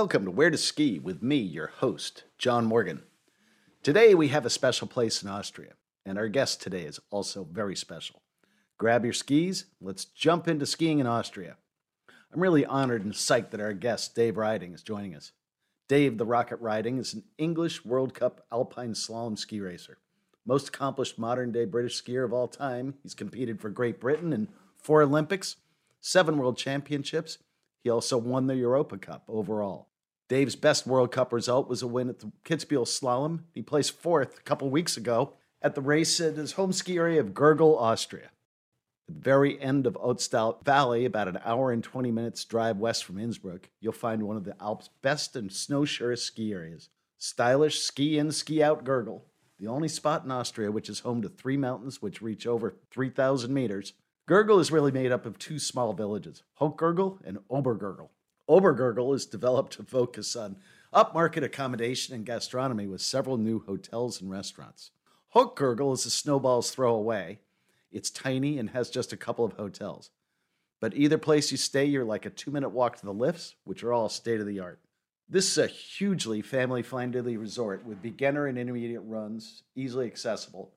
Welcome to Where to Ski with me, your host, John Morgan. Today we have a special place in Austria, and our guest today is also very special. Grab your skis, let's jump into skiing in Austria. I'm really honored and psyched that our guest, Dave Ryding, is joining us. Dave the Rocket Ryding is an English World Cup alpine slalom ski racer. Most accomplished modern day British skier of all time, he's competed for Great Britain in four Olympics, seven World Championships. He also won the Europa Cup overall. Dave's best World Cup result was a win at the Kitzbühel Slalom. He placed fourth a couple weeks ago at the race at his home ski area of Gurgl, Austria. At the very end of Ötztal Valley, about an hour and 20 minutes drive west from Innsbruck, you'll find one of the Alps' best and snow surest ski areas. Stylish ski in, ski out Gurgl, the only spot in Austria which is home to three mountains which reach over 3,000 meters. Gurgl is really made up of two small villages, Hochgurgl and Obergurgl. Obergurgl is developed to focus on upmarket accommodation and gastronomy with several new hotels and restaurants. Hochgurgl is a snowball's throw away, it's tiny and has just a couple of hotels. But either place you stay, you're like a two minute walk to the lifts, which are all state of the art. This is a hugely family friendly resort with beginner and intermediate runs, easily accessible,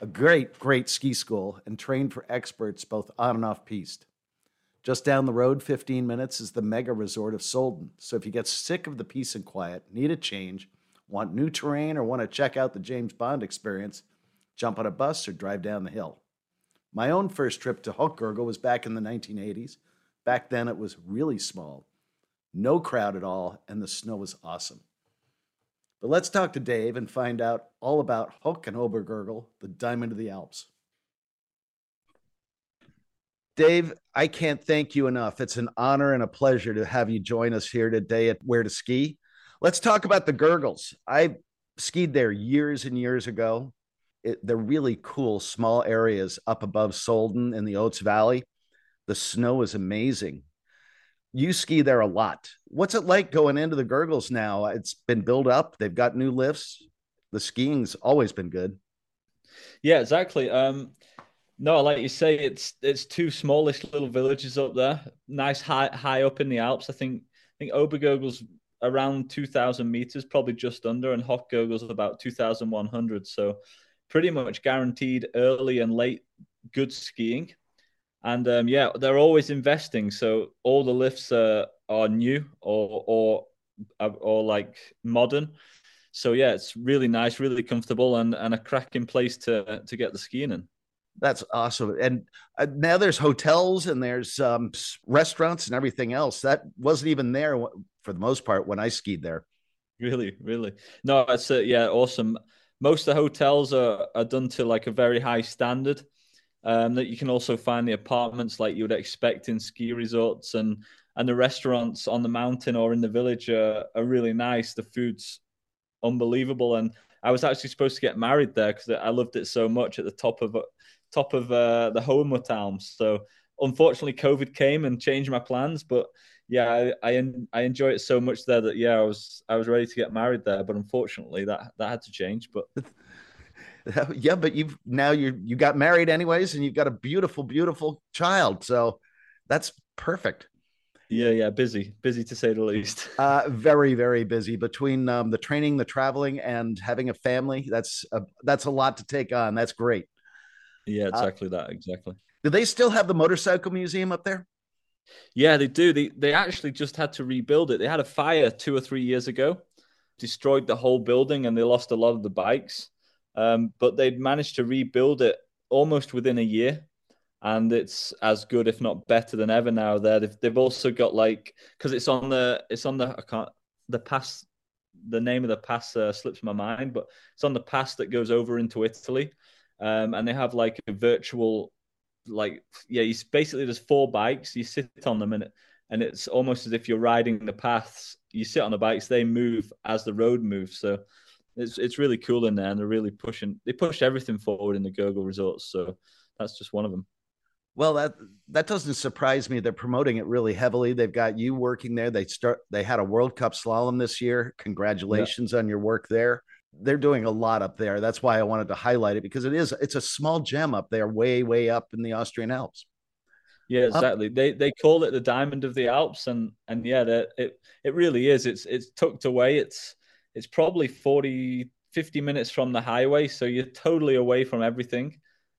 a great, great ski school, and trained for experts both on and off piste. Just down the road, 15 minutes, is the mega resort of Sölden. So if you get sick of the peace and quiet, need a change, want new terrain, or want to check out the James Bond experience, jump on a bus or drive down the hill. My own first trip to Hochgurgl was back in the 1980s. Back then, it was really small, no crowd at all, and the snow was awesome. But let's talk to Dave and find out all about Hoch and Obergurgl, the diamond of the Alps. Dave, I can't thank you enough. It's an honor and a pleasure to have you join us here today at Where to Ski. Let's talk about the Gurgls. I skied there years and years ago it, they're really cool small areas up above Sölden in the Ötz Valley. The snow is amazing. You ski there a lot. What's it like going into the Gurgls now? It's been built up. They've got new lifts. The skiing's always been good. Yeah, exactly. Um, no, like you say, it's it's two smallish little villages up there. Nice high high up in the Alps. I think I think Obergurgl's around two thousand meters, probably just under, and Hochgurgl's about two thousand one hundred. So pretty much guaranteed early and late good skiing. And um, yeah, they're always investing. So all the lifts uh, are new or or or like modern. So yeah, it's really nice, really comfortable, and and a cracking place to to get the skiing in. That's awesome. And uh, now there's hotels and there's um, restaurants and everything else. That wasn't even there for the most part when I skied there. Really, really. No, it's uh, yeah, awesome most of the hotels are, are done to like a very high standard. Um, that you can also find the apartments like you would expect in ski resorts and and the restaurants on the mountain or in the village are, are really nice. The food's unbelievable, and I was actually supposed to get married there because I loved it so much at the top of top of uh, the Hohenwurz So unfortunately, COVID came and changed my plans, but yeah, I, I, I enjoy it so much there that yeah, I was I was ready to get married there, but unfortunately that that had to change. But yeah, but you've now you you got married anyways, and you've got a beautiful, beautiful child, so that's perfect. Yeah, yeah, busy, busy to say the least. Uh, very, very busy between um, the training, the traveling, and having a family. That's a, that's a lot to take on. That's great. Yeah, uh, exactly uh, that. Exactly. Do they still have the motorcycle museum up there? Yeah, they do. They they actually just had to rebuild it. They had a fire two or three years ago, destroyed the whole building, and they lost a lot of the bikes. Um, but they'd managed to rebuild it almost within a year, and it's as good, if not better, than ever now. There, they've, they've also got like because it's on the it's on the I can't the pass the name of the pass uh, slips my mind, but it's on the pass that goes over into Italy, um, and they have like a virtual like yeah, you basically there's four bikes. You sit on them and it, and it's almost as if you're riding the paths. You sit on the bikes, they move as the road moves. So it's it's really cool in there, and they're really pushing. They push everything forward in the Gurgl resorts. So that's just one of them. Well, that that doesn't surprise me. They're promoting it really heavily. They've got you working there. They start. They had a World Cup slalom this year. Congratulations yeah. on your work there they're doing a lot up there. That's why I wanted to highlight it because it is it's a small gem up there, way way up in the Austrian Alps. Yeah, exactly. Um, they they call it the diamond of the Alps, and and yeah, it it really is. It's it's tucked away. It's it's probably 40, 50 minutes from the highway, so you're totally away from everything.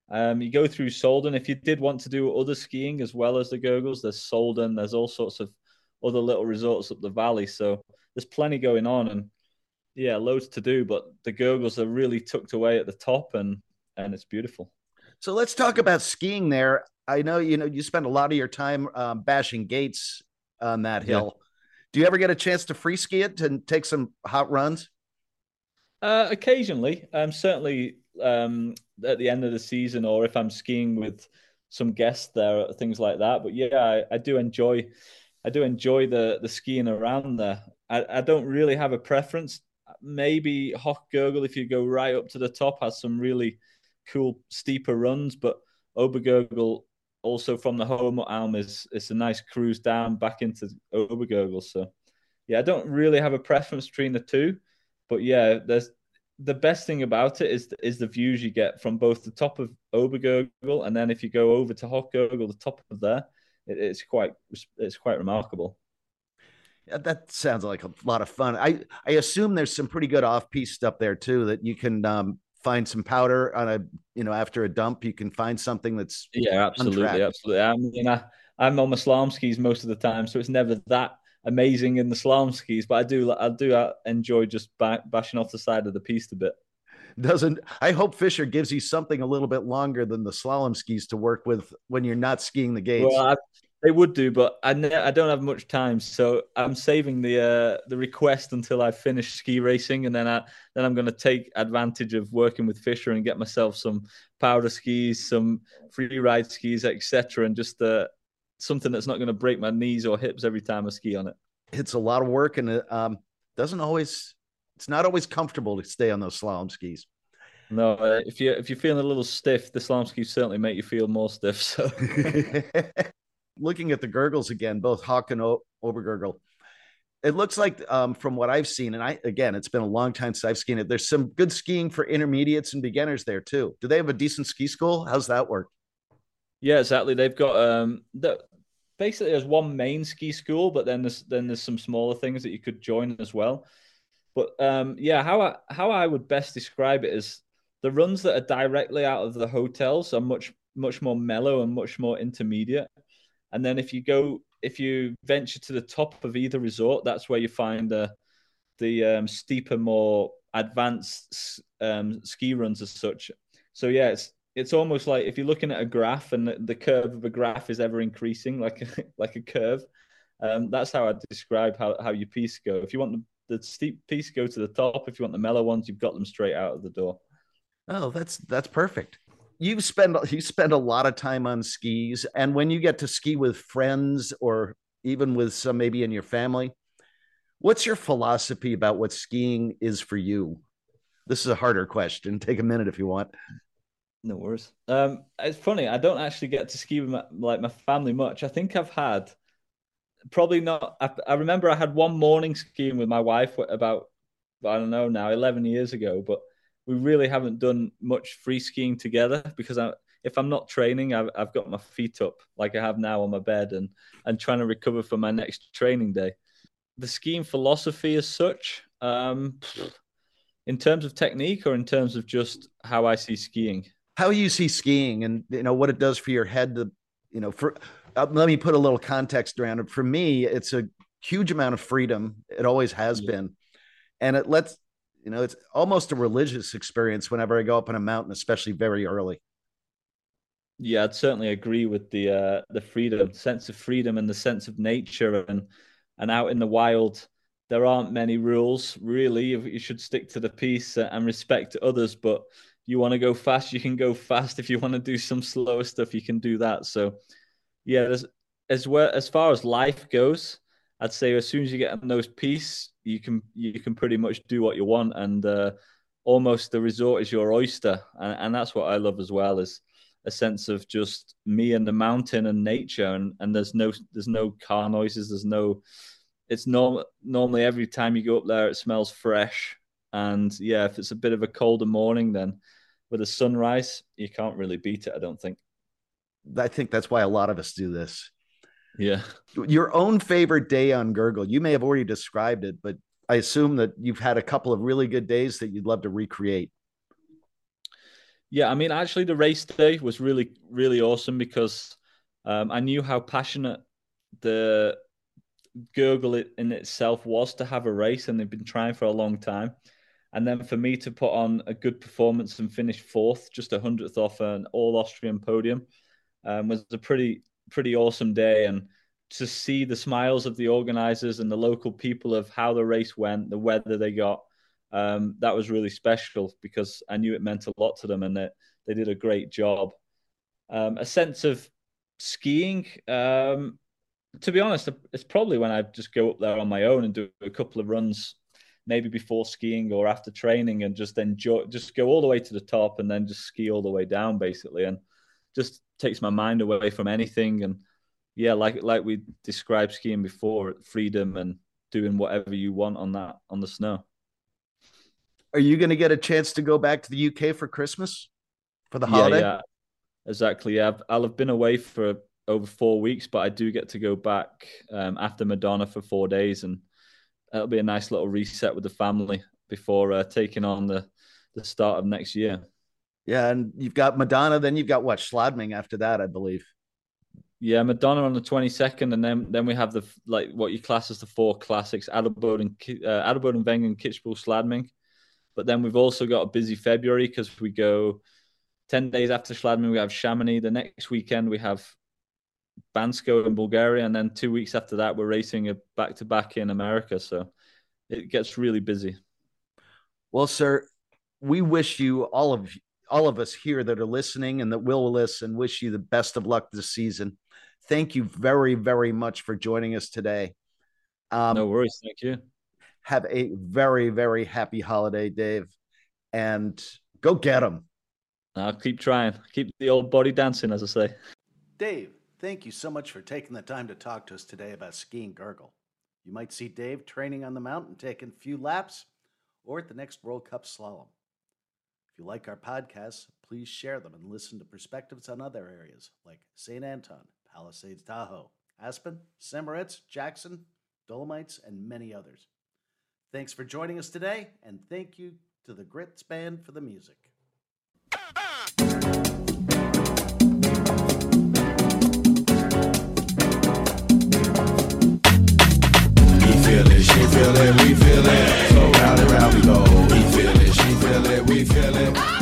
Um, you go through Sölden. If you did want to do other skiing as well as the Gurgls, there's Sölden. There's all sorts of other little resorts up the valley. So there's plenty going on, and yeah, loads to do. But the Gurgls are really tucked away at the top, and and it's beautiful. So let's talk about skiing there. I know you know you spend a lot of your time um, bashing gates on that hill. Yeah. Do you ever get a chance to free ski it and take some hot runs? Uh, occasionally, um, certainly um, at the end of the season, or if I'm skiing with some guests there, things like that. But yeah, I, I do enjoy, I do enjoy the the skiing around there. I, I don't really have a preference. Maybe Hoch Gurgl, if you go right up to the top, has some really cool steeper runs, but Obergurgl also from the Hohe Mut Alm is it's a nice cruise down back into Obergurgl. So yeah, I don't really have a preference between the two, but yeah, there's the best thing about it is is the views you get from both the top of Obergurgl and then if you go over to Hochgurgl, the top of there, it, it's quite it's quite remarkable. That sounds like a lot of fun. I I assume there's some pretty good off piste up there too that you can um, find some powder on a you know after a dump you can find something that's yeah absolutely untracked. absolutely i mean I, i'm on my slalom skis most of the time so it's never that amazing in the slalom skis but i do i do uh, enjoy just bashing off the side of the piste a bit doesn't i hope Fischer gives you something a little bit longer than the slalom skis to work with when you're not skiing the gates well, they would do, but I, ne- I don't have much time, so I'm saving the uh, the request until I finish ski racing, and then I then I'm going to take advantage of working with Fischer and get myself some powder skis, some free ride skis, etc., and just uh, something that's not going to break my knees or hips every time I ski on it. It's a lot of work, and it um, doesn't always. It's not always comfortable to stay on those slalom skis. No, uh, if you if you're feeling a little stiff, the slalom skis certainly make you feel more stiff. So. looking at the Gurgls again, both Hoch and o- Obergurgl, it looks like um, from what I've seen, and I again, it's been a long time since I've skied it. There's some good skiing for intermediates and beginners there too. Do they have a decent ski school? How's that work? Yeah, exactly. They've got um, the, basically there's one main ski school, but then there's then there's some smaller things that you could join as well. But um, yeah, how I how I would best describe it is the runs that are directly out of the hotels are much much more mellow and much more intermediate. And then if you go, if you venture to the top of either resort, that's where you find the the um, steeper, more advanced um, ski runs as such. So yeah, it's it's almost like if you're looking at a graph and the, the curve of a graph is ever increasing, like a, like a curve. Um, that's how I describe how, how your piste go. If you want the, the steep piste, go to the top. If you want the mellow ones, you've got them straight out of the door. Oh, that's that's perfect you spend you spend a lot of time on skis and when you get to ski with friends or even with some maybe in your family what's your philosophy about what skiing is for you? This is a harder question. Take a minute if you want. No worries. Um it's funny i don't actually get to ski with my, like my family much. I think i've had probably not I, I remember i had one morning skiing with my wife about i don't know now 11 years ago but we really haven't done much free skiing together because I, if I'm not training, I've, I've got my feet up like I have now on my bed and, and trying to recover for my next training day. The skiing philosophy as such, um, in terms of technique or in terms of just how I see skiing? How you see skiing and you know what it does for your head to, you know, for uh, let me put a little context around it. For me, it's a huge amount of freedom. It always has yeah. been. And it lets you know, it's almost a religious experience whenever I go up on a mountain, especially very early. Yeah, I'd certainly agree with the uh, the freedom, sense of freedom, and the sense of nature, and and out in the wild, there aren't many rules really. You should stick to the piste and respect others, but you want to go fast, you can go fast. If you want to do some slower stuff, you can do that. So, yeah, as well as far as life goes, I'd say as soon as you get on those pistes, you can you can pretty much do what you want, and uh, almost the resort is your oyster, and, and that's what I love as well is a sense of just me and the mountain and nature, and, and there's no there's no car noises, there's no it's normal normally every time you go up there it smells fresh, and yeah, if it's a bit of a colder morning, then with a sunrise you can't really beat it, I don't think. I think that's why a lot of us do this. Yeah. Your own favorite day on Gurgl. You may have already described it, but I assume that you've had a couple of really good days that you'd love to recreate. Yeah, I mean, actually, the race day was really, really awesome because um, I knew how passionate the Gurgl in itself was to have a race, and they've been trying for a long time. And then for me to put on a good performance and finish fourth, just a hundredth off an all Austrian podium, um, was a pretty, pretty awesome day. And to see the smiles of the organizers and the local people of how the race went, the weather they got, um, that was really special because I knew it meant a lot to them and that they did a great job. Um, a sense of skiing, um, to be honest, it's probably when I just go up there on my own and do a couple of runs, maybe before skiing or after training, and just enjoy, just go all the way to the top and then just ski all the way down, basically, and just takes my mind away from anything. And yeah, like like we described skiing before, freedom and doing whatever you want on that on the snow. Are you going to get a chance to go back to the UK for Christmas for the holiday? Yeah, yeah. exactly. Yeah, I'll have been away for over four weeks, but I do get to go back um, after Madonna for four days, and it'll be a nice little reset with the family before uh, taking on the the start of next year. Yeah, and you've got Madonna, then you've got what Schladming after that, I believe. Yeah, Madonna on the twenty second, and then then we have the like what you class as the four classics: Adelboden and uh, Adelboden, Wengen, Kitzbühel, Schladming. But then we've also got a busy February because we go 10 days after Schladming, we have Chamonix. The next weekend, we have Bansko in Bulgaria. And then two weeks after that, we're racing a back to back in America. So it gets really busy. Well, sir, we wish you all of all of us here that are listening and that will listen wish you the best of luck this season. Thank you very, very much for joining us today. Um, no worries. Thank you. Have a very, very happy holiday, Dave, and go get them. I'll keep trying. Keep the old body dancing, as I say. Dave, thank you so much for taking the time to talk to us today about skiing Gurgl. You might see Dave training on the mountain, taking a few laps, or at the next World Cup slalom. If you like our podcasts, please share them and listen to perspectives on other areas like St. Anton, Palisades Tahoe, Aspen, St. Moritz, Jackson, Dolomites, and many others. Thanks for joining us today, and thank you to the Grits Band for the music. We feel it, she feel it, we feel it, we feel it.